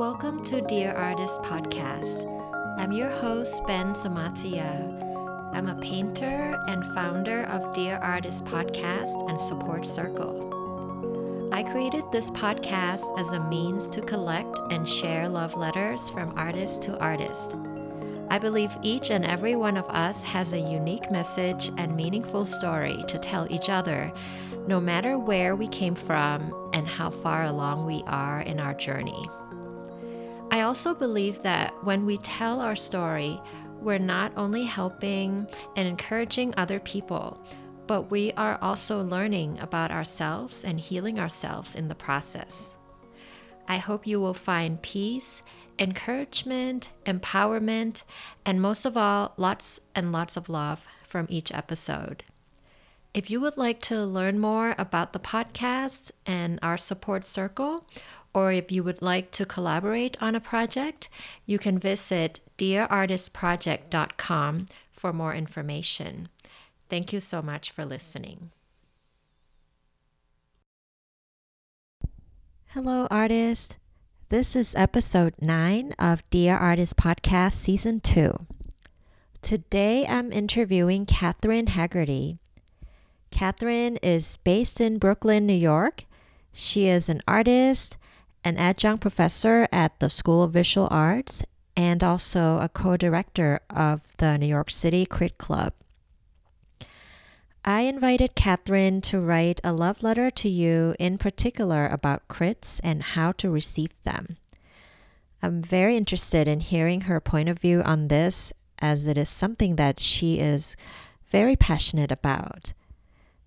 Welcome to Dear Artist Podcast. I'm your host, Ben Samatia. I'm a painter and founder of Dear Artist Podcast and Support Circle. I created this podcast as a means to collect and share love letters from artist to artist. I believe each and every one of us has a unique message and meaningful story to tell each other, no matter where we came from and how far along we are in our journey. Also believe that when we tell our story, we're not only helping and encouraging other people, but we are also learning about ourselves and healing ourselves in the process. I hope you will find peace, encouragement, empowerment, and most of all, lots and lots of love from each episode. If you would like to learn more about the podcast and our support circle, or if you would like to collaborate on a project, you can visit dearartistproject.com for more information. Thank you so much for listening. Hello, artist. This is episode 9 of Dear Artist Podcast Season 2. Today I'm interviewing Catherine Haggerty. Catherine is based in Brooklyn, New York. She is an artist, an adjunct professor at the School of Visual Arts, and also a co director of the New York City Crit Club. I invited Catherine to write a love letter to you in particular about crits and how to receive them. I'm very interested in hearing her point of view on this as it is something that she is very passionate about.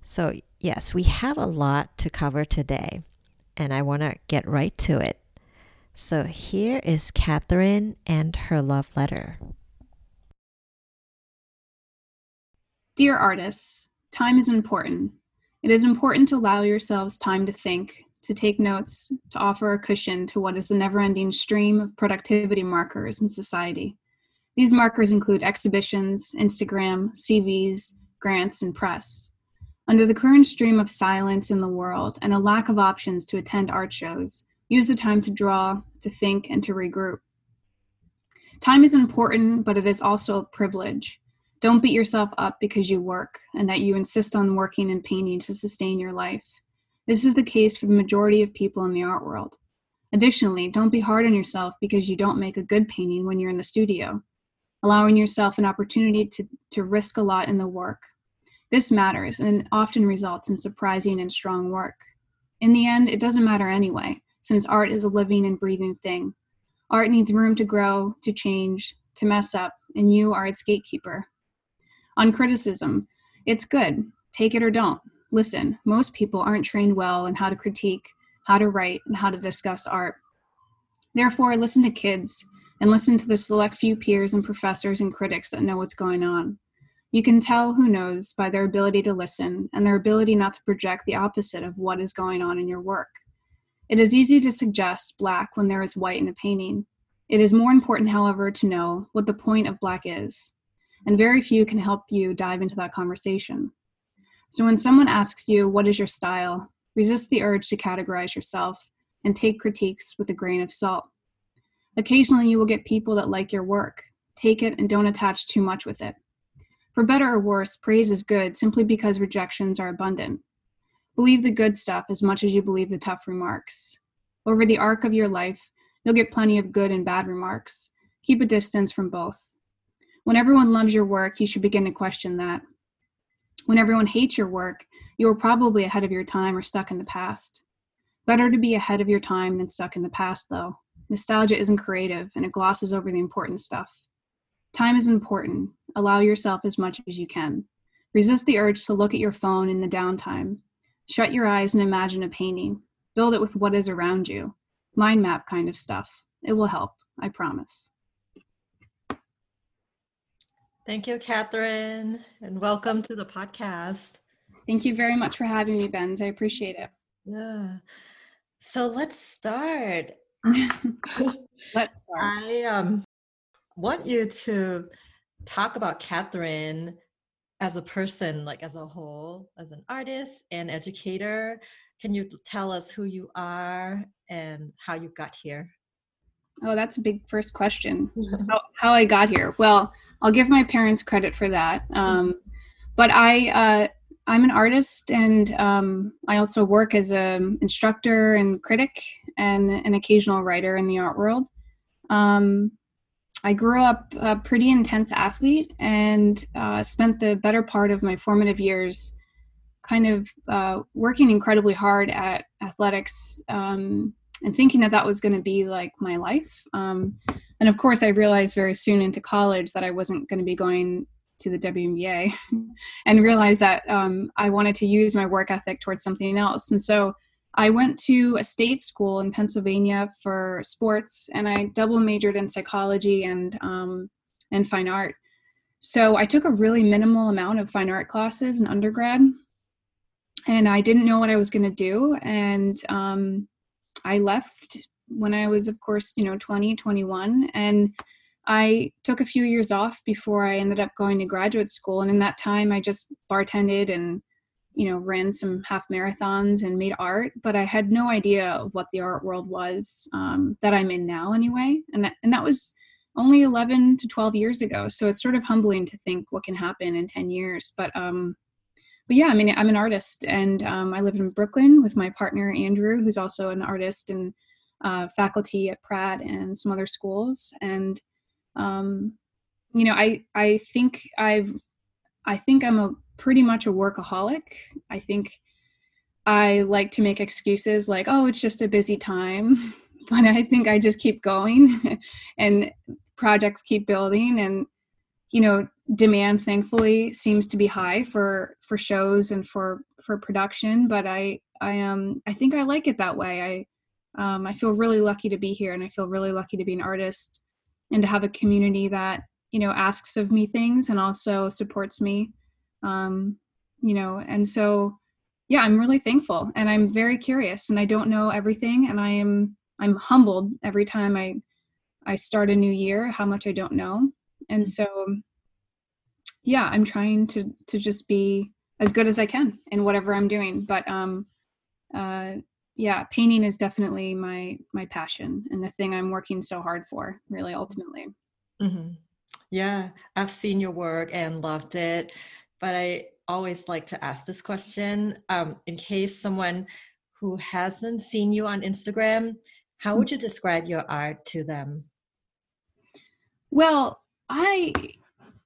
So, yes, we have a lot to cover today and I want to get right to it. So here is Catherine and her love letter. Dear artists, time is important. It is important to allow yourselves time to think, to take notes, to offer a cushion to what is the never ending stream of productivity markers in society. These markers include exhibitions, Instagram, CVs, grants, and press. Under the current stream of silence in the world and a lack of options to attend art shows, use the time to draw, to think, and to regroup. Time is important, but it is also a privilege. Don't beat yourself up because you work and that you insist on working and painting to sustain your life. This is the case for the majority of people in the art world. Additionally, don't be hard on yourself because you don't make a good painting when you're in the studio. Allowing yourself an opportunity to, to risk a lot in the work, this matters and often results in surprising and strong work. In the end, it doesn't matter anyway, since art is a living and breathing thing. Art needs room to grow, to change, to mess up, and you are its gatekeeper. On criticism, it's good. Take it or don't. Listen, most people aren't trained well in how to critique, how to write, and how to discuss art. Therefore, listen to kids and listen to the select few peers and professors and critics that know what's going on. You can tell who knows by their ability to listen and their ability not to project the opposite of what is going on in your work. It is easy to suggest black when there is white in a painting. It is more important, however, to know what the point of black is, and very few can help you dive into that conversation. So when someone asks you, What is your style? resist the urge to categorize yourself and take critiques with a grain of salt. Occasionally, you will get people that like your work. Take it and don't attach too much with it. For better or worse, praise is good simply because rejections are abundant. Believe the good stuff as much as you believe the tough remarks. Over the arc of your life, you'll get plenty of good and bad remarks. Keep a distance from both. When everyone loves your work, you should begin to question that. When everyone hates your work, you are probably ahead of your time or stuck in the past. Better to be ahead of your time than stuck in the past, though. Nostalgia isn't creative and it glosses over the important stuff. Time is important. Allow yourself as much as you can. Resist the urge to look at your phone in the downtime. Shut your eyes and imagine a painting. Build it with what is around you. Mind map kind of stuff. It will help, I promise. Thank you, Catherine, and welcome to the podcast. Thank you very much for having me, Benz. I appreciate it. Yeah. So let's start. let's start. I um want you to talk about Catherine as a person, like as a whole, as an artist and educator. Can you tell us who you are and how you got here? Oh, that's a big first question. how, how, I got here. Well, I'll give my parents credit for that. Um, but I, uh, I'm an artist, and um, I also work as an instructor and critic, and an occasional writer in the art world. Um, I grew up a pretty intense athlete, and uh, spent the better part of my formative years kind of uh, working incredibly hard at athletics um, and thinking that that was going to be like my life. Um, and of course, I realized very soon into college that I wasn't going to be going to the WNBA and realized that um, I wanted to use my work ethic towards something else. And so I went to a state school in Pennsylvania for sports and I double majored in psychology and, um, and fine art. So I took a really minimal amount of fine art classes in undergrad and I didn't know what I was going to do. And um, I left when I was, of course, you know, 20, 21. And I took a few years off before I ended up going to graduate school. And in that time, I just bartended and, you know, ran some half marathons and made art. But I had no idea of what the art world was um, that I'm in now, anyway. And that, and that was only 11 to 12 years ago. So it's sort of humbling to think what can happen in 10 years. But um, but yeah, I mean, I'm an artist, and um, I live in Brooklyn with my partner Andrew, who's also an artist and uh, faculty at Pratt and some other schools. And um, you know, I I think I've I think I'm a pretty much a workaholic. I think I like to make excuses like, oh, it's just a busy time, but I think I just keep going, and projects keep building, and you know demand thankfully seems to be high for for shows and for for production but i i um i think i like it that way i um i feel really lucky to be here and i feel really lucky to be an artist and to have a community that you know asks of me things and also supports me um you know and so yeah i'm really thankful and i'm very curious and i don't know everything and i am i'm humbled every time i i start a new year how much i don't know. And so yeah i'm trying to to just be as good as i can in whatever i'm doing. But um uh yeah painting is definitely my my passion and the thing i'm working so hard for really ultimately. Mm-hmm. yeah i've seen your work and loved it but i always like to ask this question um, in case someone who hasn't seen you on instagram how would you describe your art to them well I,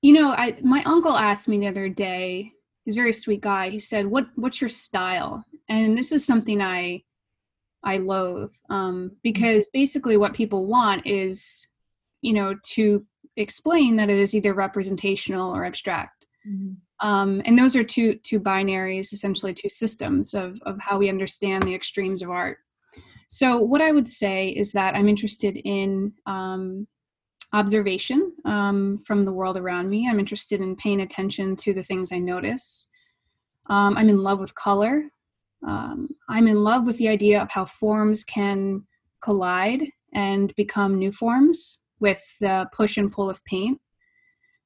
you know, I my uncle asked me the other day. He's a very sweet guy. He said, "What what's your style?" And this is something I I loathe um, because basically what people want is, you know, to explain that it is either representational or abstract. Mm-hmm. Um, and those are two two binaries, essentially two systems of of how we understand the extremes of art. So what I would say is that I'm interested in um, observation um, from the world around me. I'm interested in paying attention to the things I notice. Um, I'm in love with color. Um, I'm in love with the idea of how forms can collide and become new forms with the push and pull of paint.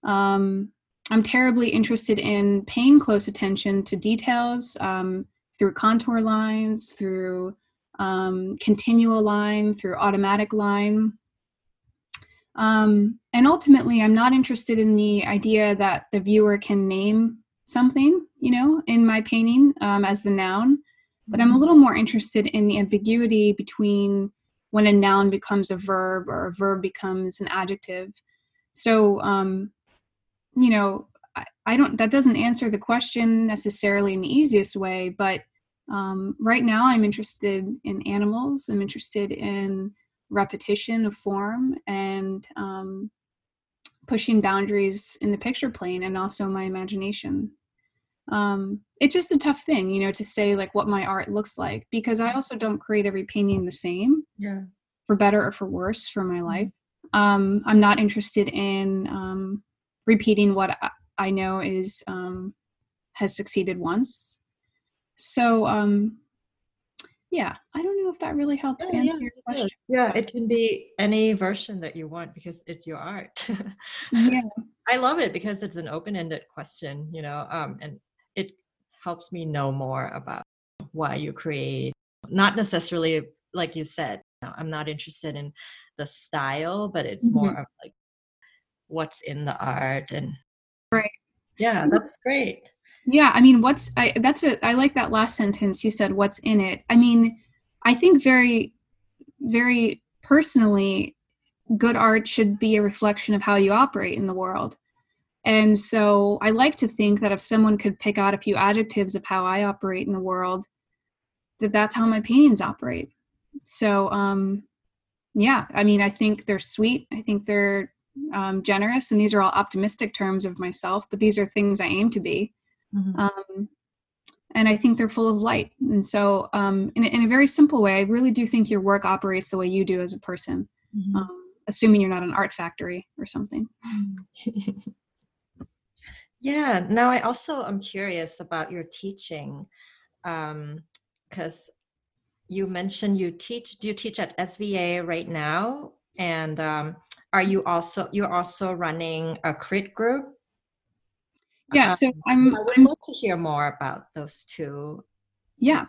Um, I'm terribly interested in paying close attention to details um, through contour lines, through um, continual line, through automatic line. Um, and ultimately, I'm not interested in the idea that the viewer can name something, you know, in my painting um, as the noun, but I'm a little more interested in the ambiguity between when a noun becomes a verb or a verb becomes an adjective. So, um, you know, I, I, don't, that doesn't answer the question necessarily in the easiest way, but um, right now I'm interested in animals. I'm interested in repetition of form and um, pushing boundaries in the picture plane and also my imagination. Um, it's just a tough thing, you know, to say like what my art looks like because I also don't create every painting the same. Yeah. For better or for worse for my life. Um, I'm not interested in um, repeating what I know is um, has succeeded once. So um, yeah, I don't know if that really helps yeah, answer yeah, your question. Yeah, it can be any version that you want because it's your art. yeah. I love it because it's an open-ended question, you know, um, and it helps me know more about why you create, not necessarily like you said, I'm not interested in the style, but it's mm-hmm. more of like what's in the art and right. Yeah, that's great. Yeah, I mean, what's I that's a I like that last sentence you said what's in it. I mean, I think very very personally good art should be a reflection of how you operate in the world. And so I like to think that if someone could pick out a few adjectives of how I operate in the world, that that's how my paintings operate. So, um, yeah, I mean, I think they're sweet. I think they're um, generous, and these are all optimistic terms of myself, but these are things I aim to be. Mm-hmm. Um, and I think they're full of light. And so, um, in, in, a very simple way, I really do think your work operates the way you do as a person, mm-hmm. um, assuming you're not an art factory or something. yeah. Now, I also am curious about your teaching because um, you mentioned you teach. Do you teach at SVA right now? And um, are you also you're also running a crit group? Yeah so um, i'm i would I'm, love to hear more about those two. Yeah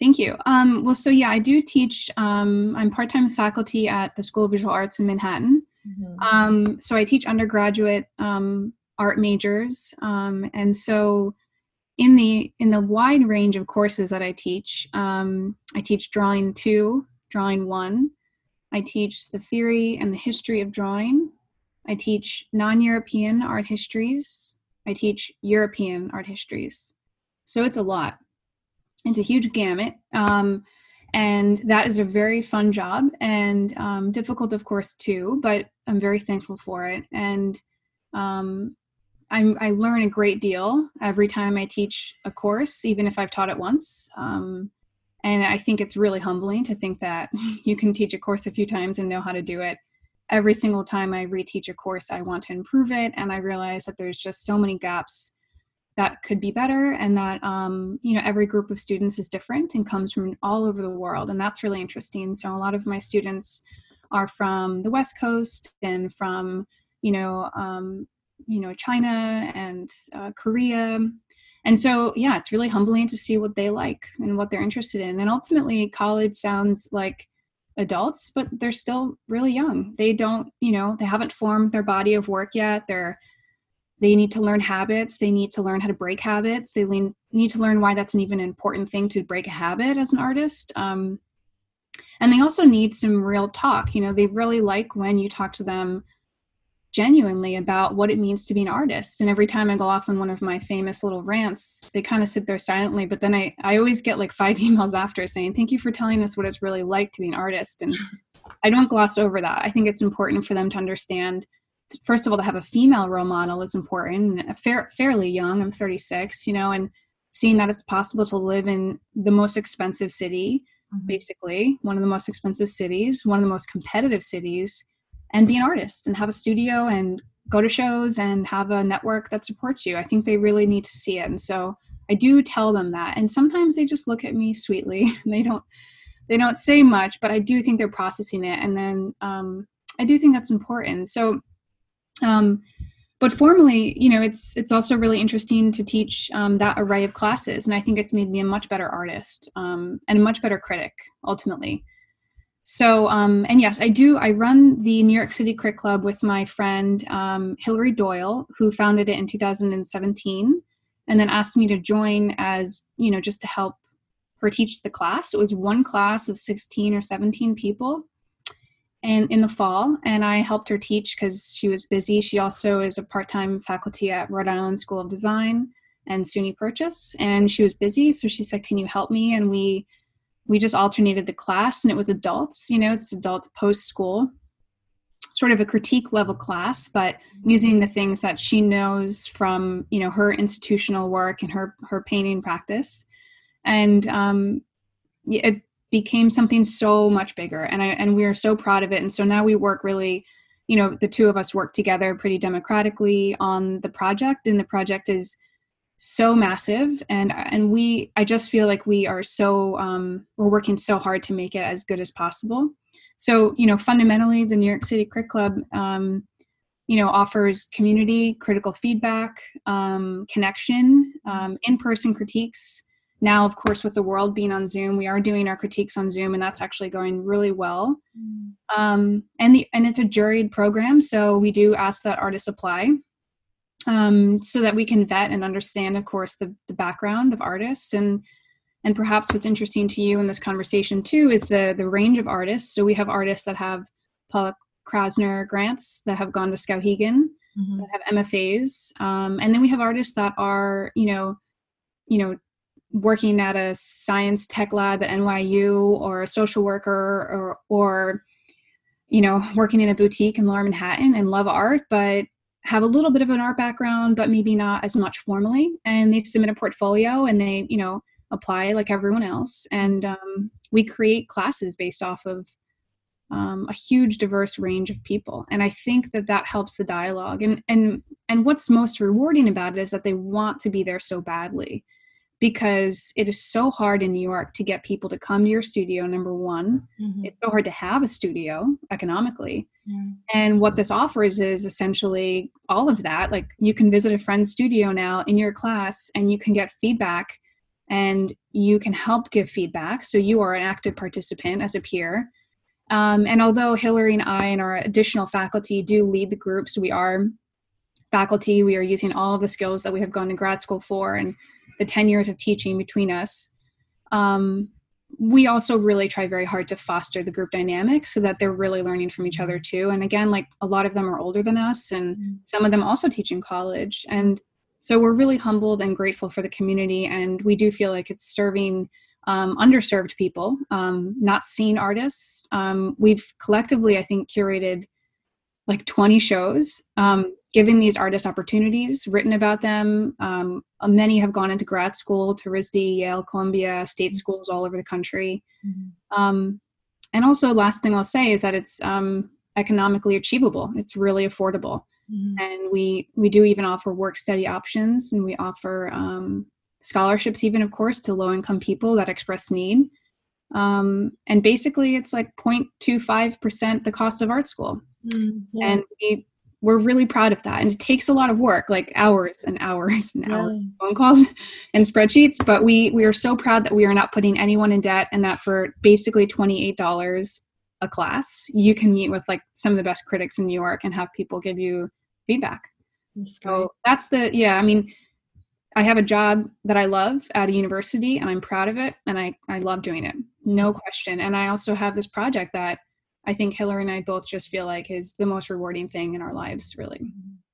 thank you. Um, well so yeah i do teach um, i'm part-time faculty at the school of visual arts in manhattan. Mm-hmm. um, so i teach undergraduate um, art majors um, and so in the in the wide range of courses that i teach um, i teach drawing two drawing one I teach the theory and the history of drawing. I teach non European art histories. I teach European art histories. So it's a lot. It's a huge gamut. Um, and that is a very fun job and um, difficult, of course, too, but I'm very thankful for it. And um, i learn a great deal every time I teach a course, even if I've taught it once. Um, and I think it's really humbling to think that you can teach a course a few times and know how to do it. Every single time I reteach a course, I want to improve it. And I realize that there's just so many gaps that could be better and that um, you know every group of students is different and comes from all over the world and that's really interesting so a lot of my students are from the west coast and from you know um, you know china and uh, korea and so yeah it's really humbling to see what they like and what they're interested in. And ultimately college sounds like adults but they're still really young. They don't you know they haven't formed their body of work yet. They're they need to learn habits. They need to learn how to break habits. They need to learn why that's an even important thing to break a habit as an artist. Um, and they also need some real talk. You know they really like when you talk to them genuinely about what it means to be an artist. And every time I go off on one of my famous little rants, they kind of sit there silently. But then I, I always get like five emails after saying, Thank you for telling us what it's really like to be an artist. And I don't gloss over that. I think it's important for them to understand. First of all, to have a female role model is important. Fair, fairly young, I'm 36, you know, and seeing that it's possible to live in the most expensive city, mm-hmm. basically, one of the most expensive cities, one of the most competitive cities, and be an artist and have a studio and go to shows and have a network that supports you. I think they really need to see it. And so I do tell them that. And sometimes they just look at me sweetly. they don't they don't say much, but I do think they're processing it. And then um, I do think that's important. So um, but formally, you know, it's it's also really interesting to teach um, that array of classes, and I think it's made me a much better artist um, and a much better critic ultimately. So, um, and yes, I do. I run the New York City Crit Club with my friend um, Hilary Doyle, who founded it in 2017, and then asked me to join as, you know, just to help her teach the class. It was one class of 16 or 17 people and in the fall and i helped her teach because she was busy she also is a part-time faculty at rhode island school of design and suny purchase and she was busy so she said can you help me and we we just alternated the class and it was adults you know it's adults post school sort of a critique level class but using the things that she knows from you know her institutional work and her her painting practice. And um, it became something so much bigger and i and we are so proud of it. And so now we work really you know the two of us work together pretty democratically on the project and the project is so massive and and we i just feel like we are so um, we're working so hard to make it as good as possible so you know fundamentally the new york city crit club um, you know offers community critical feedback um, connection um, in-person critiques now, of course, with the world being on Zoom, we are doing our critiques on Zoom, and that's actually going really well. Mm. Um, and the and it's a juried program, so we do ask that artists apply, um, so that we can vet and understand, of course, the the background of artists and and perhaps what's interesting to you in this conversation too is the the range of artists. So we have artists that have Paula Krasner grants that have gone to Skowhegan, mm-hmm. that have MFAs, um, and then we have artists that are you know you know working at a science tech lab at NYU or a social worker or or you know working in a boutique in lower Manhattan and love art but have a little bit of an art background but maybe not as much formally and they submit a portfolio and they you know apply like everyone else. And um, we create classes based off of um, a huge diverse range of people. And i think that that helps the dialogue. And and and what's most rewarding about it is that they want to be there so badly because it is so hard in New York to get people to come to your studio. Number one, mm-hmm. it's so hard to have a studio economically. Mm-hmm. And what this offers is essentially all of that. Like you can visit a friend's studio now in your class and you can get feedback and you can help give feedback. So you are an active participant as a peer. Um, and although Hilary and I and our additional faculty do lead the groups, we are faculty. We are using all of the skills that we have gone to grad school for. And the 10 years of teaching between us um, we also really try very hard to foster the group dynamic so that they're really learning from each other too. And again like a lot of them are older than us and mm-hmm. some of them also teach in college. And so we're really humbled and grateful for the community. And we do feel like it's serving um, underserved people um, not seen artists. Um, we've collectively i think curated like 20 shows um, giving these artists opportunities, written about them. Um, many have gone into grad school to RISD, Yale, Columbia, state mm-hmm. schools all over the country. Mm-hmm. Um, and also, last thing I'll say is that it's um, economically achievable. It's really affordable, mm-hmm. and we we do even offer work study options, and we offer um, scholarships, even of course, to low income people that express need. Um, and basically, it's like 0.25 percent the cost of art school. Mm, yeah. And we we're really proud of that and it takes a lot of work like hours and hours and hours yeah. phone calls and spreadsheets but we we are so proud that we are not putting anyone in debt and that for basically $28 a class you can meet with like some of the best critics in new york and have people give you feedback that's so that's the yeah i mean i have a job that i love at a university and i'm proud of it and i i love doing it no question and i also have this project that I think Hilary and I both just feel like is the most rewarding thing in our lives, really.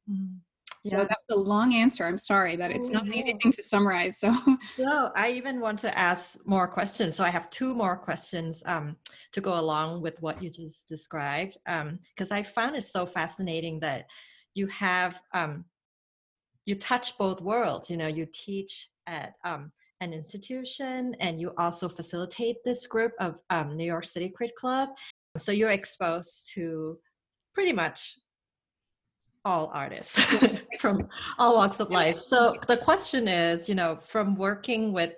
Mm-hmm. So yeah. that's a long answer. I'm sorry but it's not an easy thing to summarize. So no, I even want to ask more questions. So I have two more questions um, to go along with what you just described, because um, I found it so fascinating that you have um, you touch both worlds. You know, you teach at um, an institution and you also facilitate this group of um, New York City Crit Club so you're exposed to pretty much all artists from all walks of life. So the question is, you know, from working with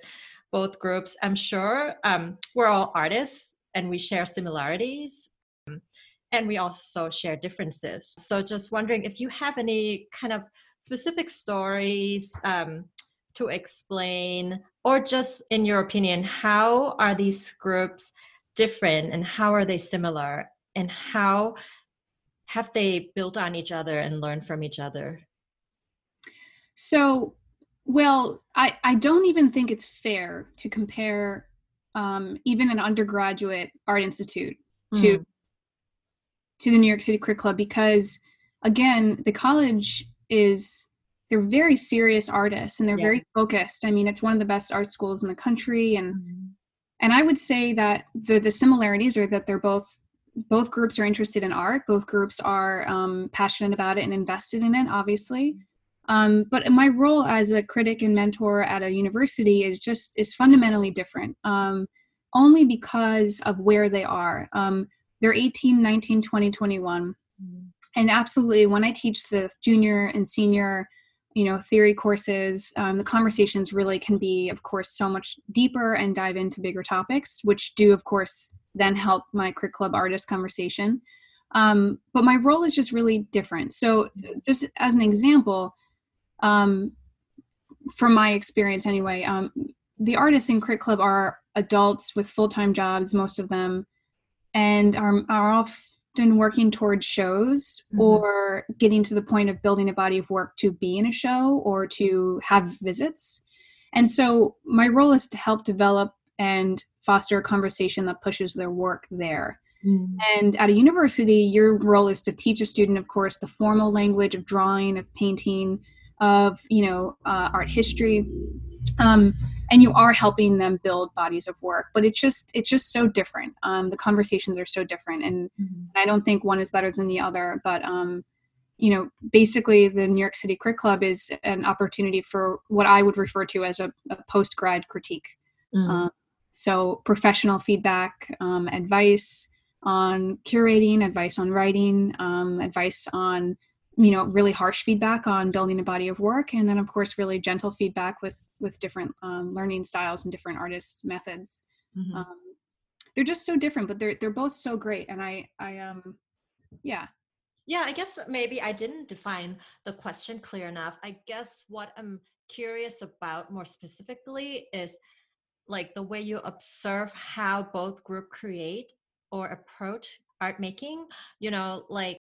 both groups, I'm sure um, we're all artists and we share similarities. Um, and we also share differences. So, just wondering if you have any kind of specific stories um, to explain, or just in your opinion, how are these groups different and how are they similar and how have they built on each other and learned from each other so well i i don't even think it's fair to compare um, even an undergraduate art institute to mm. to the new york city crit club because again the college is they're very serious artists and they're yeah. very focused. I mean it's one of the best art schools in the country and mm and i would say that the the similarities are that they're both both groups are interested in art. Both groups are um, passionate about it and invested in it obviously. Um, but my role as a critic and mentor at a university is just is fundamentally different um, only because of where they are. Um, they're 18 19 20 21 mm-hmm. And absolutely when i teach the junior and senior you know theory courses um, the conversations really can be of course so much deeper and dive into bigger topics which do of course then help my crit club artist conversation. Um, but my role is just really different. So just as an example um, from my experience anyway um, the artists in Crit Club are adults with full time jobs, most of them, and are, are often working towards shows mm-hmm. or getting to the point of building a body of work to be in a show or to have visits. And so my role is to help develop and foster a conversation that pushes their work there. Mm. And at a university, your role is to teach a student, of course, the formal language of drawing, of painting, of you know uh, art history, um, and you are helping them build bodies of work. But it's just it's just so different. Um, the conversations are so different, and mm-hmm. I don't think one is better than the other. But um, you know, basically, the New York City Crit Club is an opportunity for what I would refer to as a, a post grad critique. Mm. so professional feedback, um, advice on curating, advice on writing, um, advice on you know really harsh feedback on building a body of work and then of course really gentle feedback with with different um, learning styles and different artists methods. Mm-hmm. um, they're just so different but they're they're both so great and i i um yeah. Yeah i guess maybe i didn't define the question clear enough. I guess what i'm curious about more specifically is like the way you observe how both group create or approach art making you know like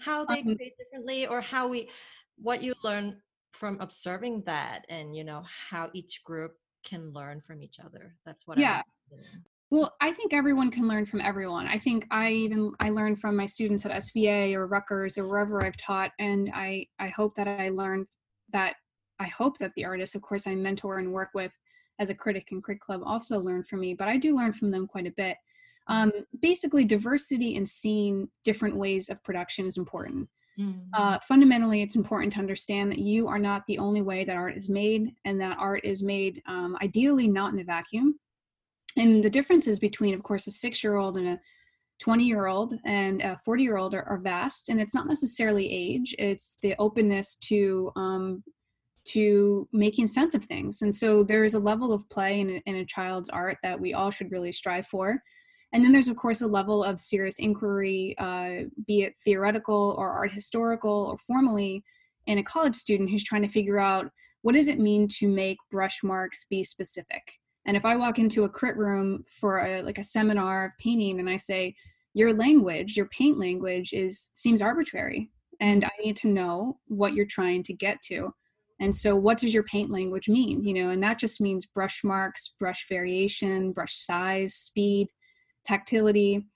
how they um, create differently or how we what you learn from observing that and you know how each group can learn from each other. That's what yeah. well i think everyone can learn from everyone. I think i even i learned from my students at sva or rutgers or wherever i've taught and i i hope that i learned that i hope that the artists of course i mentor and work with as a critic and crit club also learn from me but i do learn from them quite a bit um, basically diversity and seeing different ways of production is important. Mm-hmm. uh, fundamentally it's important to understand that you are not the only way that art is made and that art is made um, ideally not in a vacuum. And the differences between of course a six year old and a 20 year old and a 40 year old are, are, vast and it's not necessarily age. It's the openness to um, to making sense of things. And so there is a level of play in in a child's art that we all should really strive for and then there's, of course, a level of serious inquiry, uh, be it theoretical or art historical or formally, in a college student who's trying to figure out what does it mean to make brush marks be specific. And if I walk into a crit room for a, like a seminar of painting and I say, your language, your paint language is seems arbitrary, and I need to know what you're trying to get to. And so, what does your paint language mean? You know, and that just means brush marks, brush variation, brush size, speed tactility,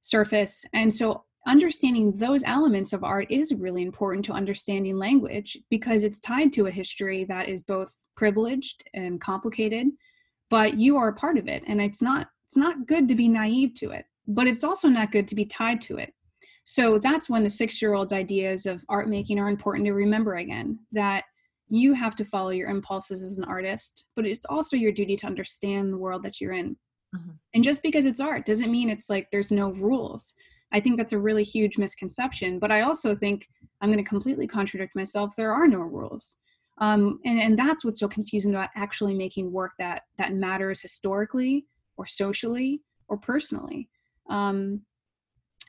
surface. And so understanding those elements of art is really important to understanding language because it's tied to a history that is both privileged and complicated but you are a part of it. And it's not it's not good to be naive to it but it's also not good to be tied to it. So that's when the 6 year old's ideas of art making are important to remember again that you have to follow your impulses as an artist but it's also your duty to understand the world that you're in Mm-hmm. And just because it's art doesn't mean it's like there's no rules. I think that's a really huge misconception. But I also think I'm going to completely contradict myself. There are no rules. Um, and, and that's what's so confusing about actually making work that that matters historically or socially or personally. Um,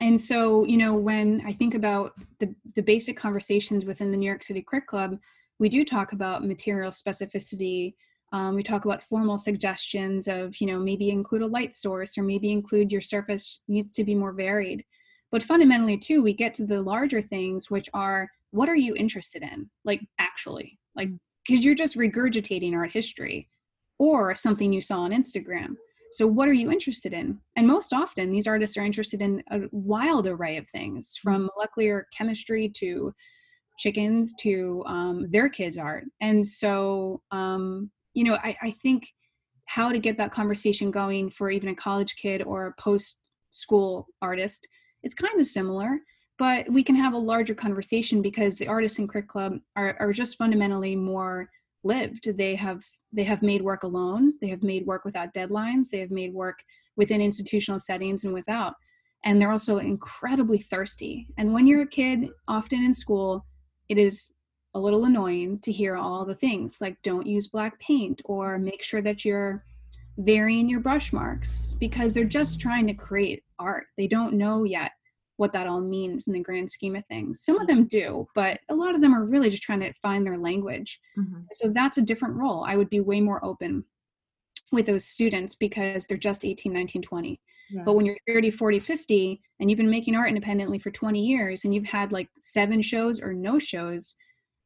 and so, you know, when I think about the, the basic conversations within the New York City Crit Club, we do talk about material specificity um, we talk about formal suggestions of, you know, maybe include a light source or maybe include your surface needs to be more varied. But fundamentally, too, we get to the larger things, which are what are you interested in? Like, actually, like, because you're just regurgitating art history or something you saw on Instagram. So, what are you interested in? And most often, these artists are interested in a wild array of things from molecular chemistry to chickens to um, their kids' art. And so, um, you know, I, I think how to get that conversation going for even a college kid or a post school artist, it's kind of similar, but we can have a larger conversation because the artists in Crit Club are, are just fundamentally more lived. They have they have made work alone. They have made work without deadlines. They have made work within institutional settings and without. And they're also incredibly thirsty. And when you're a kid, often in school, it is a little annoying to hear all the things like don't use black paint or make sure that you're varying your brush marks because they're just trying to create art. They don't know yet what that all means in the grand scheme of things. Some of them do, but a lot of them are really just trying to find their language. Mm-hmm. So that's a different role. I would be way more open with those students because they're just 18, 19, 20. Yeah. But when you're 30, 40, 50, and you've been making art independently for 20 years and you've had like seven shows or no shows,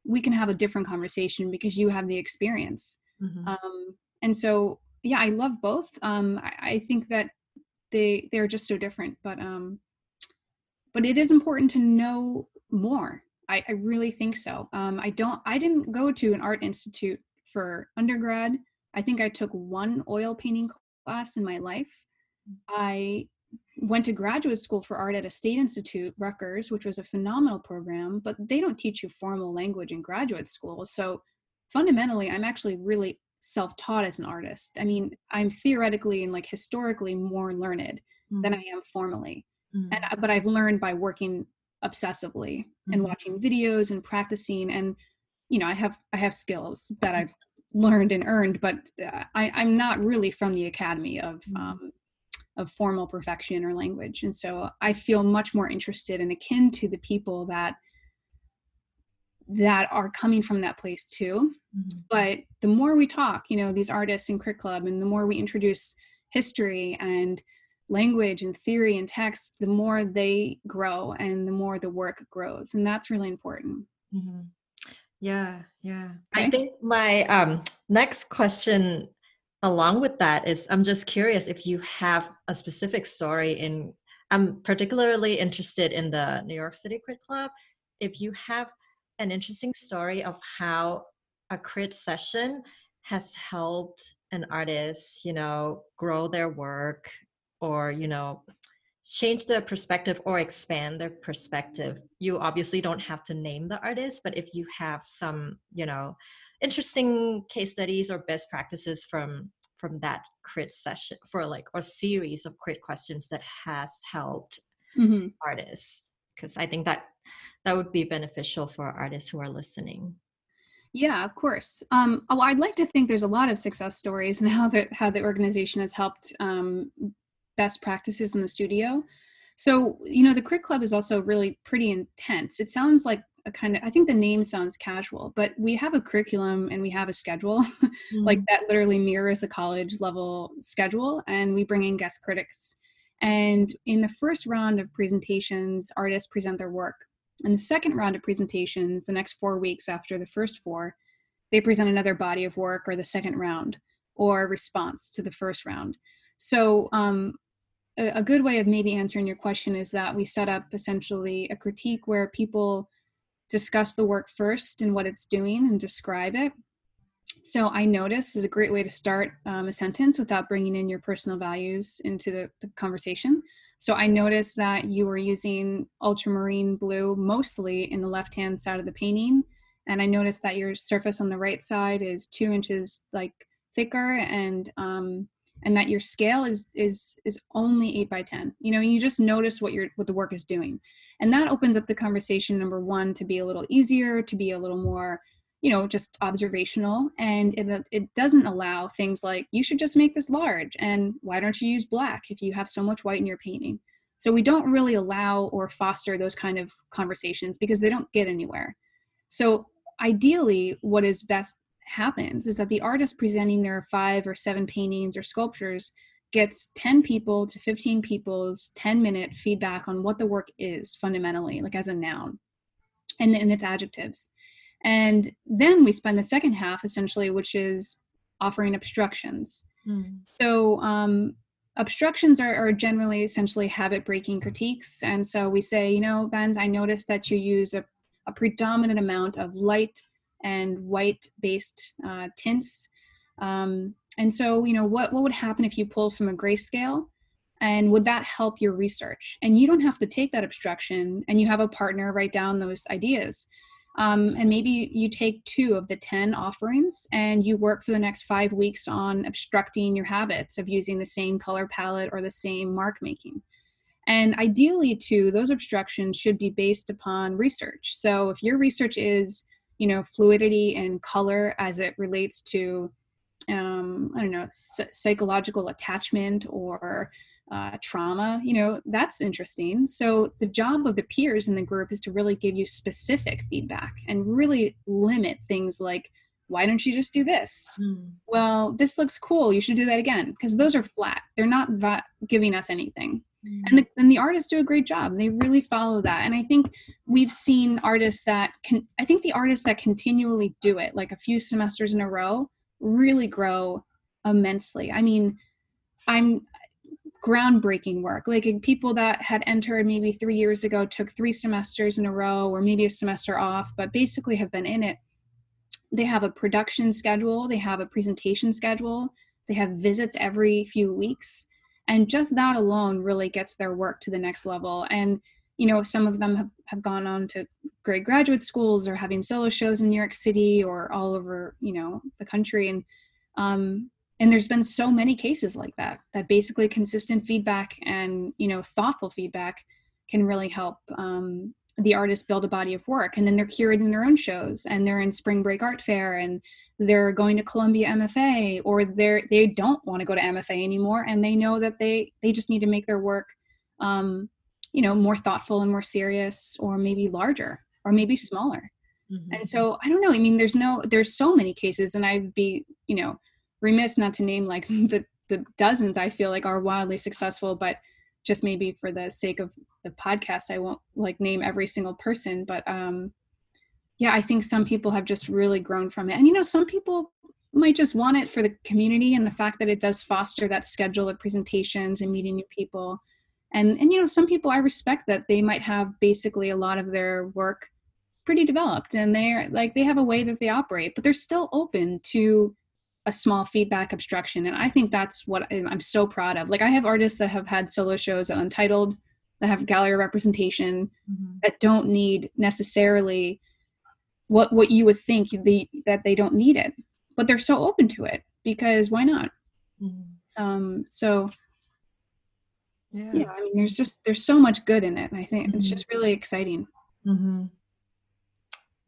we can have a different conversation because you have the experience. Mm-hmm. Um, and so, yeah, I love both. Um, I, I, think that they they're just so different, but um, but it is important to know more. I, I really think so. Um, I don't. I didn't go to an art institute for undergrad. I think I took one oil painting class in my life. I went to graduate school for art at a state institute, Rutgers, which was a phenomenal program, but they don't teach you formal language in graduate school. So fundamentally, I'm actually really self-taught as an artist. I mean, I'm theoretically and like historically more learned mm-hmm. than I am formally. Mm-hmm. And but I've learned by working obsessively mm-hmm. and watching videos and practicing and you know, I have I have skills that I've learned and earned, but uh, I, I'm not really from the academy of mm-hmm. um, of formal perfection or language. And so I feel much more interested and akin to the people that that are coming from that place too. Mm-hmm. But the more we talk, you know, these artists in Crit Club, and the more we introduce history and language and theory and text, the more they grow and the more the work grows. And that's really important. Mm-hmm. Yeah, yeah. Okay. I think my um, next question along with that is i'm just curious if you have a specific story in i'm particularly interested in the new york city crit club. If you have an interesting story of how a crit session has helped an artist you know grow their work or you know change their perspective or expand their perspective. You obviously don't have to name the artist but if you have some you know interesting case studies or best practices from from that crit session for like or series of crit questions that has helped mm-hmm. artists? Because i think that that would be beneficial for artists who are listening. Yeah of course. Um, oh, i'd like to think there's a lot of success stories and how the how the organization has helped um, best practices in the studio. So you know the crit club is also really pretty intense. It sounds like a kind of i think the name sounds casual but we have a curriculum and we have a schedule. Mm-hmm. like that literally mirrors the college level schedule and we bring in guest critics. And in the first round of presentations artists present their work. In the second round of presentations the next four weeks after the first four they present another body of work or the second round or response to the first round. So um, a, a good way of maybe answering your question is that we set up essentially a critique where people discuss the work first and what it's doing and describe it. So I notice is a great way to start um, a sentence without bringing in your personal values into the, the conversation. So I noticed that you were using ultramarine blue mostly in the left-hand side of the painting. And I noticed that your surface on the right side is two inches like thicker and um, and that your scale is is is only eight by ten. You know, you just notice what your what the work is doing. And that opens up the conversation number one to be a little easier to be a little more you know just observational. And it, it doesn't allow things like you should just make this large and why don't you use black if you have so much white in your painting? So we don't really allow or foster those kind of conversations because they don't get anywhere. So ideally what is best happens is that the artist presenting their five or seven paintings or sculptures gets 10 people to 15 people's 10 minute feedback on what the work is fundamentally, like as a noun and, and its adjectives. And then we spend the second half essentially, which is offering obstructions. Mm. So, um, obstructions are, are, generally essentially habit breaking critiques. And so we say, you know, Benz, I noticed that you use a, a predominant amount of light and white based uh, tints. Um, and so, you know, what, what would happen if you pull from a grayscale? And would that help your research? And you don't have to take that obstruction and you have a partner write down those ideas. Um, and maybe you take two of the 10 offerings and you work for the next five weeks on obstructing your habits of using the same color palette or the same mark making. And ideally, too, those obstructions should be based upon research. So if your research is, you know, fluidity and color as it relates to um, I don't know, psychological attachment or uh, trauma, you know, that's interesting. So the job of the peers in the group is to really give you specific feedback and really limit things like, why don't you just do this? Mm. Well, this looks cool. You should do that again. Because those are flat. They're not va- giving us anything. Mm. And, the, and the artists do a great job. They really follow that. And I think we've seen artists that can, I think the artists that continually do it, like a few semesters in a row, really grow immensely. I mean, I'm groundbreaking work like people that had entered maybe three years ago took three semesters in a row or maybe a semester off but basically have been in it they have a production schedule they have a presentation schedule they have visits every few weeks and just that alone really gets their work to the next level. And you know some of them have, have gone on to great graduate schools or having solo shows in new york city or all over you know the country. And um, and there's been so many cases like that that basically consistent feedback and you know thoughtful feedback can really help um, the artist build a body of work and then they're curating their own shows and they're in spring break art fair and they're going to columbia mfa or they're they don't want to go to mfa anymore and they know that they they just need to make their work um, you know more thoughtful and more serious or maybe larger or maybe smaller mm-hmm. and so i don't know i mean there's no there's so many cases and i'd be you know remiss not to name like the the dozens I feel like are wildly successful, but just maybe for the sake of the podcast, I won't like name every single person. But um, yeah, I think some people have just really grown from it, and you know, some people might just want it for the community and the fact that it does foster that schedule of presentations and meeting new people. And and you know, some people I respect that they might have basically a lot of their work pretty developed and they're like they have a way that they operate, but they're still open to a small feedback obstruction and i think that's what i'm so proud of like i have artists that have had solo shows at untitled that have gallery representation mm-hmm. that don't need necessarily what what you would think the, that they don't need it but they're so open to it because why not mm-hmm. um so yeah. yeah i mean there's just there's so much good in it and i think mm-hmm. it's just really exciting mm-hmm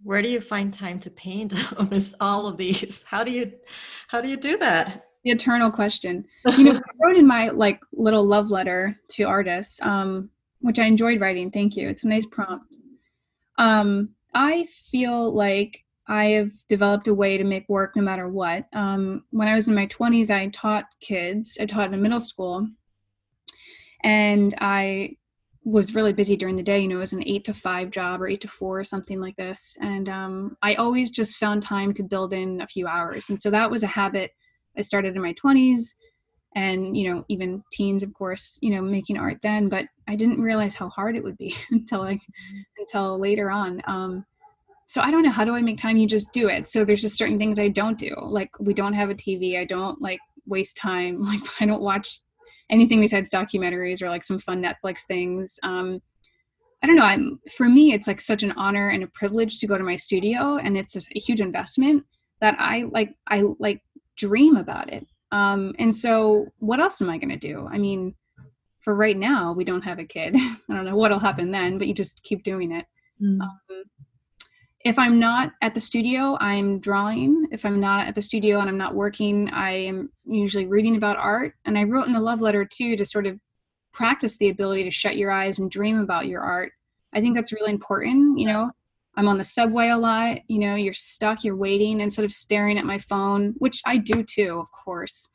where do you find time to paint all of these? How do you how do you do that? The eternal question. You know i wrote in my like little love letter to artists um, which i enjoyed writing thank you it's a nice prompt. Um, i feel like i have developed a way to make work no matter what. Um, when i was in my 20s i taught kids i taught in a middle school and i was really busy during the day. You know, it was an eight to five job or eight to four or something like this. And um, I always just found time to build in a few hours. And so that was a habit I started in my 20s and, you know, even teens, of course, you know, making art then. But I didn't realize how hard it would be until like until later on. Um, so I don't know how do I make time? You just do it. So there's just certain things I don't do. Like we don't have a TV. I don't like waste time. Like I don't watch anything besides documentaries or like some fun Netflix things. Um, I don't know. I'm for me, it's like such an honor and a privilege to go to my studio, and it's a, a huge investment that I like. I like dream about it. Um, and so, what else am I going to do? I mean, for right now, we don't have a kid. I don't know what'll happen then, but you just keep doing it. Mm. Um, if I'm not at the studio, I'm drawing. If I'm not at the studio and I'm not working, I am usually reading about art. And I wrote in the love letter too to sort of practice the ability to shut your eyes and dream about your art. I think that's really important. You know, I'm on the subway a lot. You know, you're stuck, you're waiting instead of staring at my phone, which I do too, of course.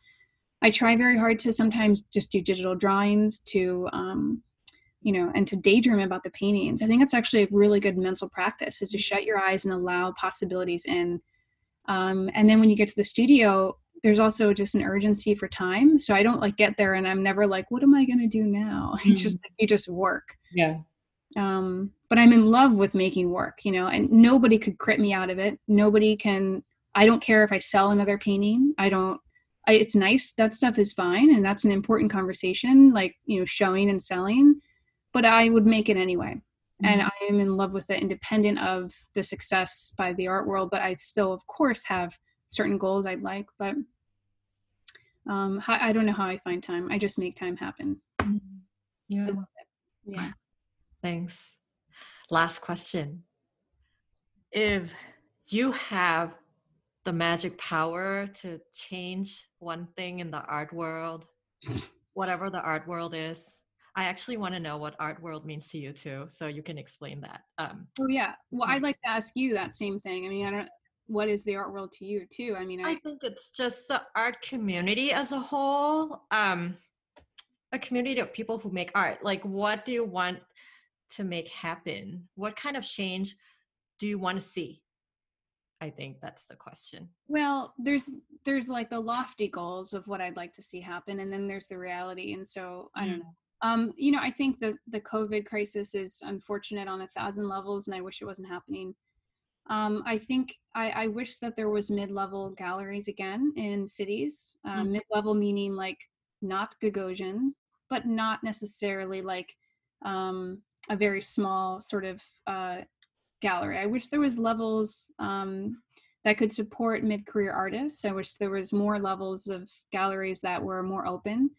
I try very hard to sometimes just do digital drawings to um, you know and to daydream about the paintings. I think it's actually a really good mental practice is to shut your eyes and allow possibilities in. Um, and then when you get to the studio there's also just an urgency for time. So i don't like get there and i'm never like what am i going to do now? Mm. it's just you just work. Yeah. Um, but i'm in love with making work you know and nobody could crit me out of it. Nobody can i don't care if i sell another painting. I don't I, it's nice that stuff is fine and that's an important conversation like you know showing and selling but I would make it anyway. Mm-hmm. And I am in love with it, independent of the success by the art world. But I still, of course, have certain goals I'd like. But um, I don't know how I find time. I just make time happen. Mm-hmm. Yeah. Yeah. Thanks. Last question. If you have the magic power to change one thing in the art world, whatever the art world is. I actually want to know what art world means to you too, so you can explain that. Um, oh yeah, well, I'd like to ask you that same thing. I mean, I don't. What is the art world to you too? I mean, I, I think it's just the art community as a whole. Um, a community of people who make art. Like, what do you want to make happen? What kind of change do you want to see? I think that's the question. Well, there's there's like the lofty goals of what I'd like to see happen, and then there's the reality. And so I don't mm. know. Um, you know, I think the the COVID crisis is unfortunate on a thousand levels, and I wish it wasn't happening. Um, I think I, I, wish that there was mid-level galleries again in cities. Um, mm. Mid-level meaning like not Gagosian, but not necessarily like um, a very small sort of uh, gallery. I wish there was levels um, that could support mid-career artists. I wish there was more levels of galleries that were more open.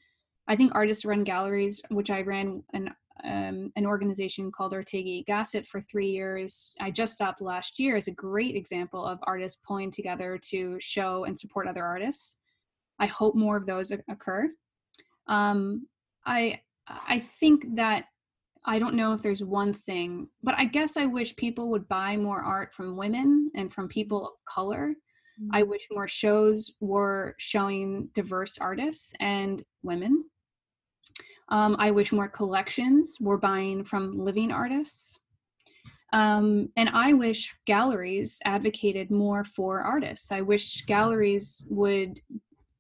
I think artists run galleries, which I ran an um, an organization called Ortega Gasset for three years. I just stopped last year as a great example of artists pulling together to show and support other artists. I hope more of those occur. Um, I I think that I don't know if there's one thing, but I guess I wish people would buy more art from women and from people of color. Mm-hmm. I wish more shows were showing diverse artists and women. Um, I wish more collections were buying from living artists. Um, and I wish galleries advocated more for artists. I wish galleries would,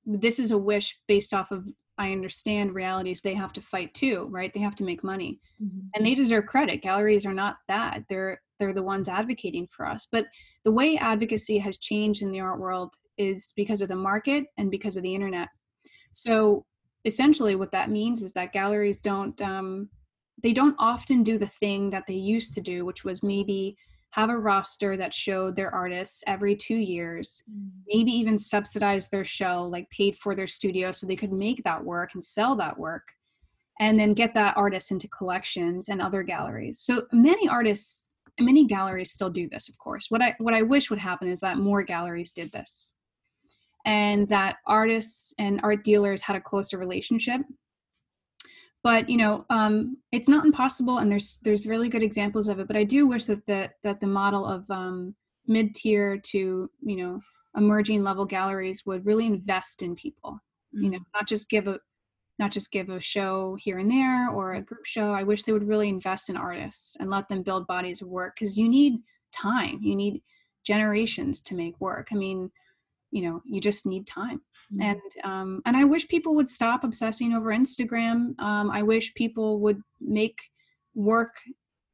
this is a wish based off of I understand realities they have to fight too, right? They have to make money. Mm-hmm. And they deserve credit. Galleries are not that. They're they're the ones advocating for us. But the way advocacy has changed in the art world is because of the market and because of the internet. So essentially what that means is that galleries don't um, they don't often do the thing that they used to do, which was maybe have a roster that showed their artists every two years, mm. maybe even subsidize their show, like paid for their studio so they could make that work and sell that work, and then get that artist into collections and other galleries. So many artists, many galleries still do this, of course. What I what I wish would happen is that more galleries did this. And that artists and art dealers had a closer relationship but you know um, it's not impossible and there's there's really good examples of it but i do wish that the that the model of um, mid-tier to you know emerging level galleries would really invest in people mm-hmm. you know mm. not just give a not just give a show here and there or a group show i wish they would really invest in artists and let them build bodies of work because you need time you need generations to make work i mean you know you just need time. Mm-hmm. and um, and i wish people would stop obsessing over instagram. Um, i wish people would make work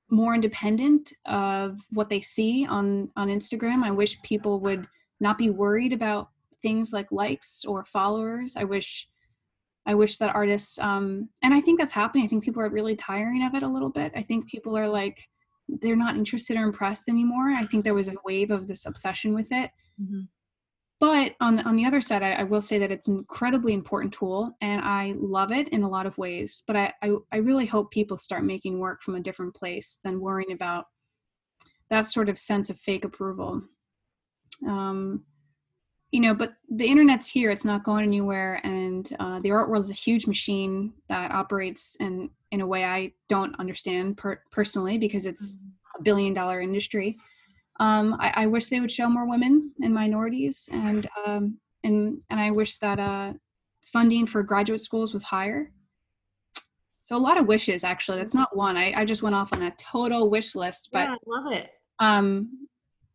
more independent of what they see on on instagram. I wish people would not be worried about things like likes or followers. I wish i wish that artists um, and i think that's happening. I think people are really tiring of it a little bit. I think people are like they're not interested or impressed anymore. I think there was a wave of this obsession with it. Mm-hmm but on the, on the other side I, I, will say that it's an incredibly important tool and i love it in a lot of ways but I, I, I really hope people start making work from a different place than worrying about that sort of sense of fake approval um, you know but the internet's here it's not going anywhere and uh, the art world is a huge machine that operates in in a way i don't understand per- personally because it's mm-hmm. a billion dollar industry um, I, I, wish they would show more women and minorities, and um, and and I wish that uh, funding for graduate schools was higher. So a lot of wishes, actually. That's not one. I, I just went off on a total wish list, but yeah, I love it. Um,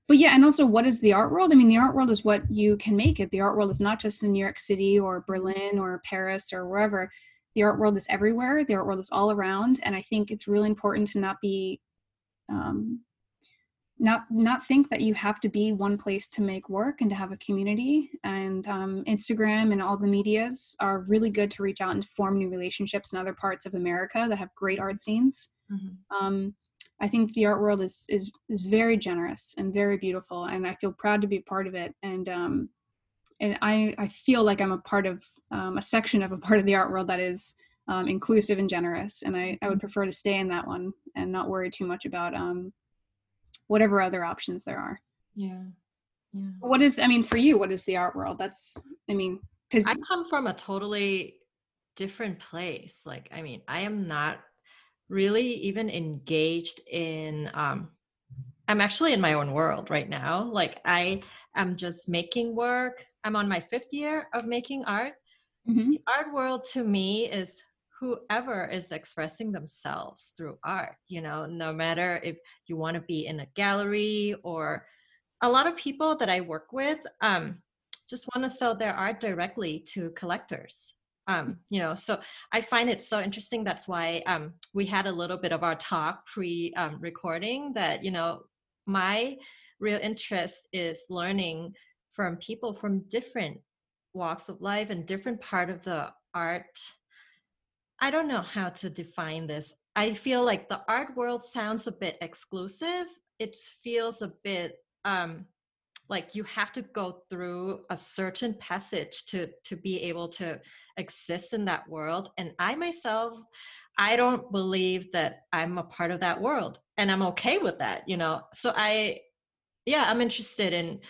but yeah, and also, what is the art world? I mean, the art world is what you can make it. The art world is not just in New York City or Berlin or Paris or wherever. The art world is everywhere. The art world is all around, and I think it's really important to not be um, not not think that you have to be one place to make work and to have a community and um, instagram and all the medias are really good to reach out and form new relationships in other parts of america that have great art scenes mm-hmm. um, i think the art world is is is very generous and very beautiful and i feel proud to be part of it and um, and i i feel like i'm a part of um, a section of a part of the art world that is um, inclusive and generous and I, I would mm-hmm. prefer to stay in that one and not worry too much about um, whatever other options there are yeah yeah what is i mean for you what is the art world that's i mean because i come from a totally different place. Like, I mean, I am not really even engaged in um I'm actually in my own world right now. Like I am just making work. I'm on my fifth year of making art. Mm-hmm. The art world to me is whoever is expressing themselves through art, you know, no matter if you want to be in a gallery or a lot of people that I work with um, just want to sell their art directly to collectors um, you know so i find it so interesting that's why um, we had a little bit of our talk pre um, recording that you know my real interest is learning from people from different walks of life and different part of the art i don't know how to define this. I feel like the art world sounds a bit exclusive. It feels a bit um like you have to go through a certain passage to to be able to exist in that world. And i myself i don't believe that i'm a part of that world and i'm okay with that you know? So i yeah i'm interested in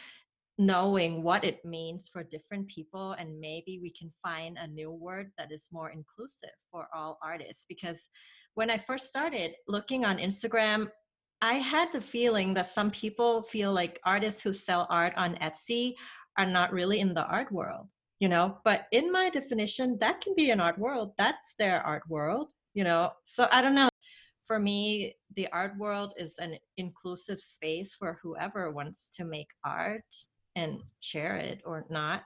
knowing what it means for different people and maybe we can find a new word that is more inclusive for all artists because when i first started looking on instagram I had the feeling that some people feel like artists who sell art on Etsy are not really in the art world, you know. But in my definition, that can be an art world. That's their art world, you know. So I don't know. For me, the art world is an inclusive space for whoever wants to make art and share it or not.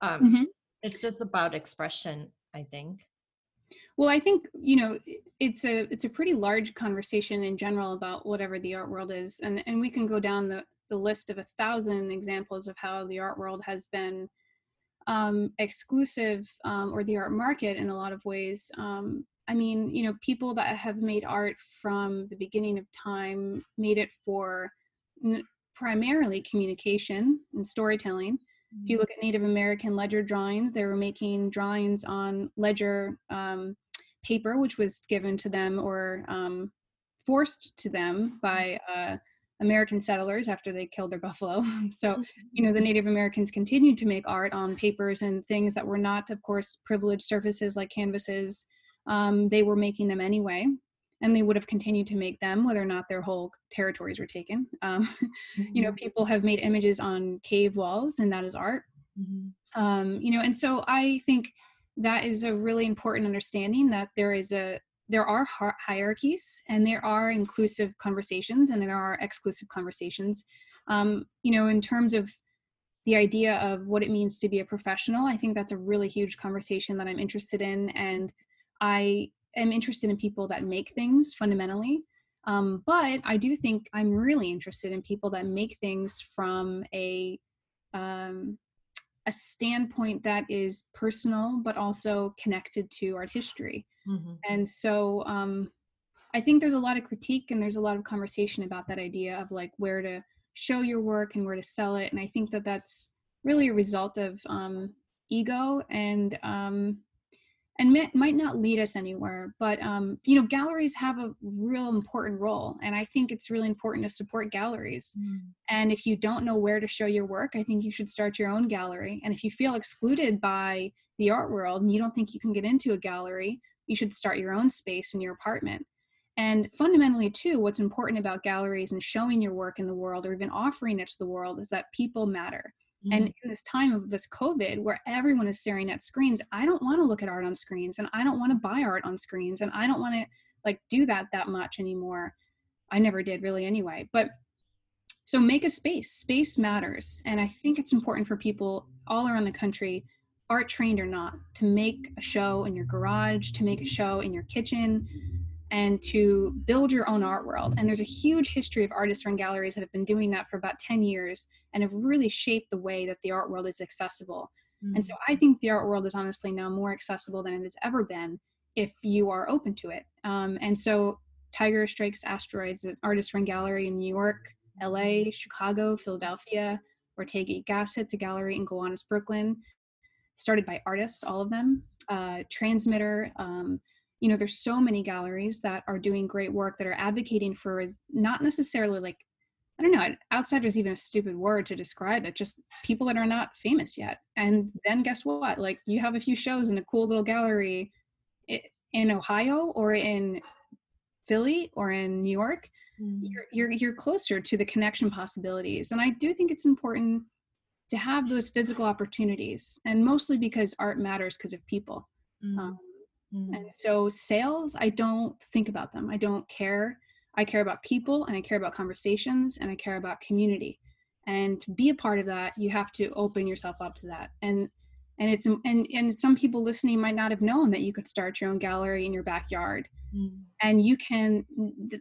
Um, mm-hmm. It's just about expression, I think. Well, I think you know it's a it's a pretty large conversation in general about whatever the art world is, and and we can go down the the list of a thousand examples of how the art world has been um, exclusive um, or the art market in a lot of ways. Um, I mean, you know, people that have made art from the beginning of time made it for n- primarily communication and storytelling if you mm-hmm. look at Native American ledger drawings, they were making drawings on ledger um, paper, which was given to them or um, forced to them by uh, American settlers after they killed their buffalo. so, mm-hmm. you know, the Native Americans continued to make art on papers and things that were not, of course, privileged surfaces like canvases. Um, they were making them anyway and they would have continued to make them whether or not their whole territories were taken um, mm-hmm. you know mm-hmm. people have made images on cave walls and that is art mm-hmm. um, you know and so i think that is a really important understanding that there is a there are hierarchies and there are inclusive conversations and there are exclusive conversations um, you know in terms of the idea of what it means to be a professional i think that's a really huge conversation that i'm interested in and i am interested in people that make things fundamentally. Um, but I do think I'm really interested in people that make things from a um, a standpoint that is personal but also connected to art history. Mm-hmm. And so um, I think there's a lot of critique and there's a lot of conversation about that idea of like where to show your work and where to sell it. And I think that that's really a result of um, ego and um, and may, might not lead us anywhere but um, you know galleries have a real important role and i think it's really important to support galleries. Mm. and if you don't know where to show your work i think you should start your own gallery. And if you feel excluded by the art world and you don't think you can get into a gallery you should start your own space in your apartment. And fundamentally too what's important about galleries and showing your work in the world or even offering it to the world is that people matter Mm-hmm. And in this time of this COVID where everyone is staring at screens, I don't want to look at art on screens and I don't want to buy art on screens and I don't want to like do that that much anymore. I never did really anyway. But so make a space. Space matters. And I think it's important for people all around the country, art trained or not, to make a show in your garage, to make a show in your kitchen, and to build your own art world. And there's a huge history of artists run galleries that have been doing that for about 10 years and have really shaped the way that the art world is accessible. Mm-hmm. And so I think the art world is honestly now more accessible than it has ever been if you are open to it. Um, and so Tiger Strikes Asteroids, an artist run gallery in New York, LA, Chicago, Philadelphia, Ortega Gasset's a gallery in Gowanus, Brooklyn, started by artists, all of them. Uh, Transmitter, um, you know there's so many galleries that are doing great work that are advocating for not necessarily like I don't know, outsider is even a stupid word to describe it, just people that are not famous yet. And then guess what? Like you have a few shows in a cool little gallery in Ohio or in Philly or in New York, mm-hmm. you're, you're you're closer to the connection possibilities. And I do think it's important to have those physical opportunities, and mostly because art matters because of people. Mm-hmm. Um, mm-hmm. And so sales, I don't think about them. I don't care I care about people and I care about conversations and I care about community. And to be a part of that, you have to open yourself up to that. And and it's and and some people listening might not have known that you could start your own gallery in your backyard. Mm. And you can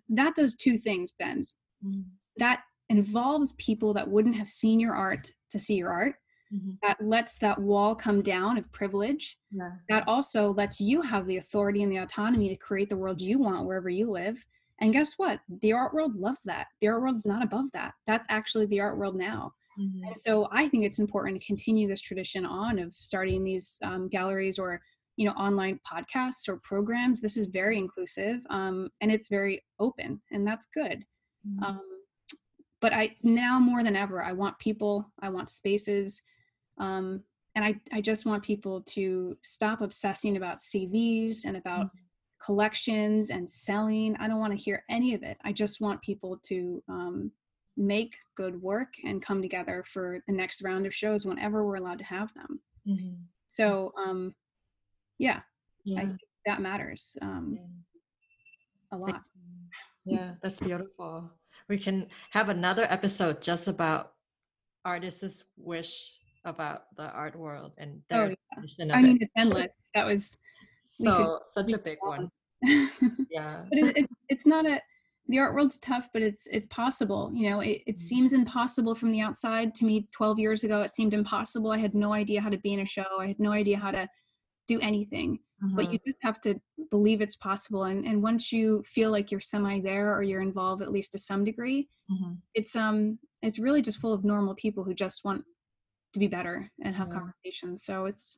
that does two things, Benz. Mm. That involves people that wouldn't have seen your art to see your art. Mm-hmm. That lets that wall come down of privilege. Yeah. That also lets you have the authority and the autonomy to create the world you want wherever you live and guess what? The art world loves that. The art world is not above that. That's actually the art world now. Mm-hmm. And so I think it's important to continue this tradition on of starting these um, galleries or you know online podcasts or programs. This is very inclusive um, and it's very open, and that's good. Mm-hmm. Um, but I now more than ever, I want people, I want spaces, um, and I I just want people to stop obsessing about CVs and about mm-hmm collections and selling. I don't want to hear any of it. I just want people to um, make good work and come together for the next round of shows whenever we're allowed to have them. Mm-hmm. So, um, yeah, yeah. that matters um, yeah. a lot. Yeah, that's beautiful. We can have another episode just about artists' wish about the art world and their oh, yeah. I mean, it. it's endless. That was so such a big one yeah but it, it, it's not a the art world's tough but it's it's possible you know it, it mm-hmm. seems impossible from the outside to me 12 years ago it seemed impossible i had no idea how to be in a show i had no idea how to do anything mm-hmm. but you just have to believe it's possible and and once you feel like you're semi there or you're involved at least to some degree mm-hmm. it's um it's really just full of normal people who just want to be better and have yeah. conversations. So it's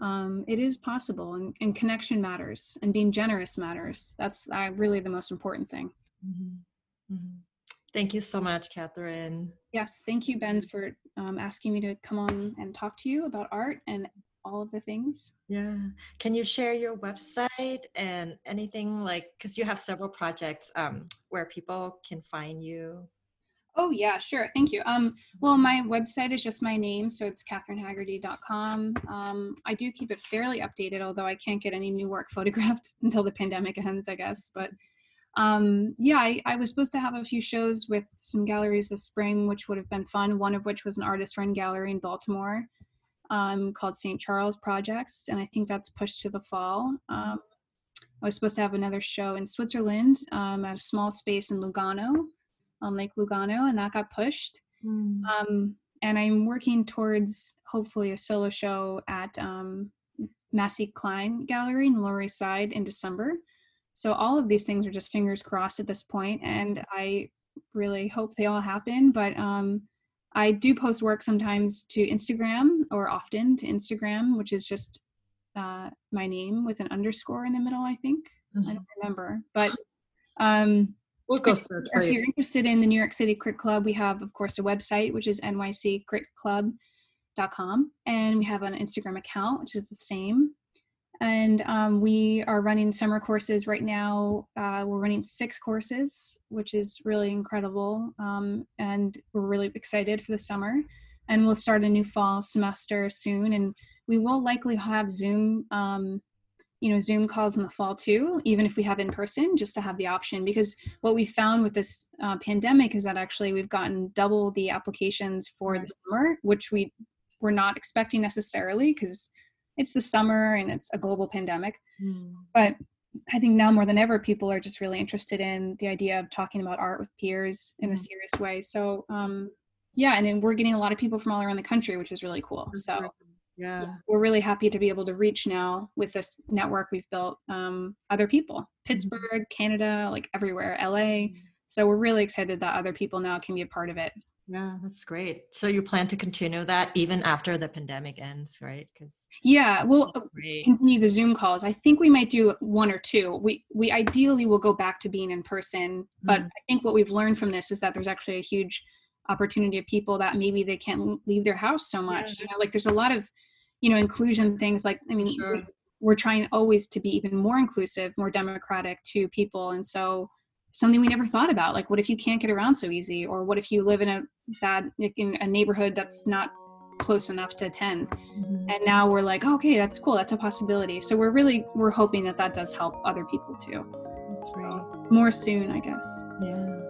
um, it is possible and, and, connection matters and being generous matters. That's uh, really the most important thing. Mm-hmm. Mm-hmm. thank you so much catherine. Yes thank you ben for um, asking me to come on and talk to you about art and all of the things. Yeah. Can you share your website and anything like because you have several projects um, where people can find you Oh yeah, sure. Thank you. Um, well, my website is just my name, so it's catherinehaggerty.com. Um, I do keep it fairly updated, although I can't get any new work photographed until the pandemic ends, I guess. But um, yeah, I, I, was supposed to have a few shows with some galleries this spring, which would have been fun. One of which was an artist-run gallery in Baltimore um, called St. Charles Projects, and I think that's pushed to the fall. Um, I was supposed to have another show in Switzerland um, at a small space in Lugano on Lake Lugano, and that got pushed. Mm. Um, and I'm working towards hopefully a solo show at um, Massey Klein Gallery in Lower East Side in December. So all of these things are just fingers crossed at this point, and I really hope they all happen. But um, I do post work sometimes to Instagram or often to Instagram, which is just uh, my name with an underscore in the middle. I think mm-hmm. I don't remember, but um, We'll go search If you're interested in the New York City Crit Club, we have, of course, a website, which is nyccritclub.com. And we have an Instagram account, which is the same. And um, we are running summer courses right now. Uh, we're running six courses, which is really incredible. Um, and we're really excited for the summer. And we'll start a new fall semester soon. And we will likely have Zoom um, you know zoom calls in the fall too even if we have in person just to have the option. Because what we found with this uh, pandemic is that actually we've gotten double the applications for the summer which we were not expecting necessarily because it's the summer and it's a global pandemic. Mm. but i think now more than ever people are just really interested in the idea of talking about art with peers in mm. a serious way. So um yeah and then we're getting a lot of people from all around the country which is really cool. That's so yeah. we're really happy to be able to reach now with this network we've built um, other people mm-hmm. pittsburgh canada like everywhere la mm-hmm. so we're really excited that other people now can be a part of it Yeah, that's great. So you plan to continue that even after the pandemic ends, right? Because yeah, we'll continue the Zoom calls. I think we might do one or two. We we ideally will go back to being in person, but mm. I think what we've learned from this is that there's actually a huge opportunity of people that maybe they can't leave their house so much. Yeah. You know, like there's a lot of, you know, inclusion things. Like I mean, sure. we're trying always to be even more inclusive, more democratic to people, and so something we never thought about like what if you can't get around so easy? Or what if you live in a bad in a neighborhood that's not close enough to attend? Mm-hmm. and now we're like oh, okay that's cool that's a possibility. So we're really we're hoping that that does help other people too. That's so, more soon i guess. Yeah.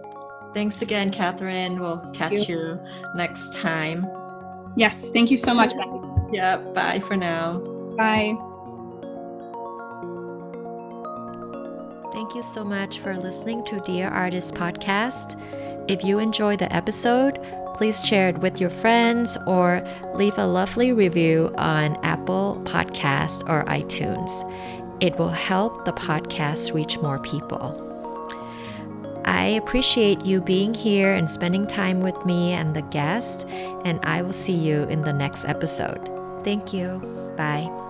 Thanks again catherine. We'll catch you. you next time yes thank you so much yeah bye for now bye Thank you so much for listening to Dear Artist podcast. If you enjoy the episode, please share it with your friends or leave a lovely review on Apple Podcasts or iTunes. It will help the podcast reach more people. I appreciate you being here and spending time with me and the guest, and I will see you in the next episode. Thank you. Bye.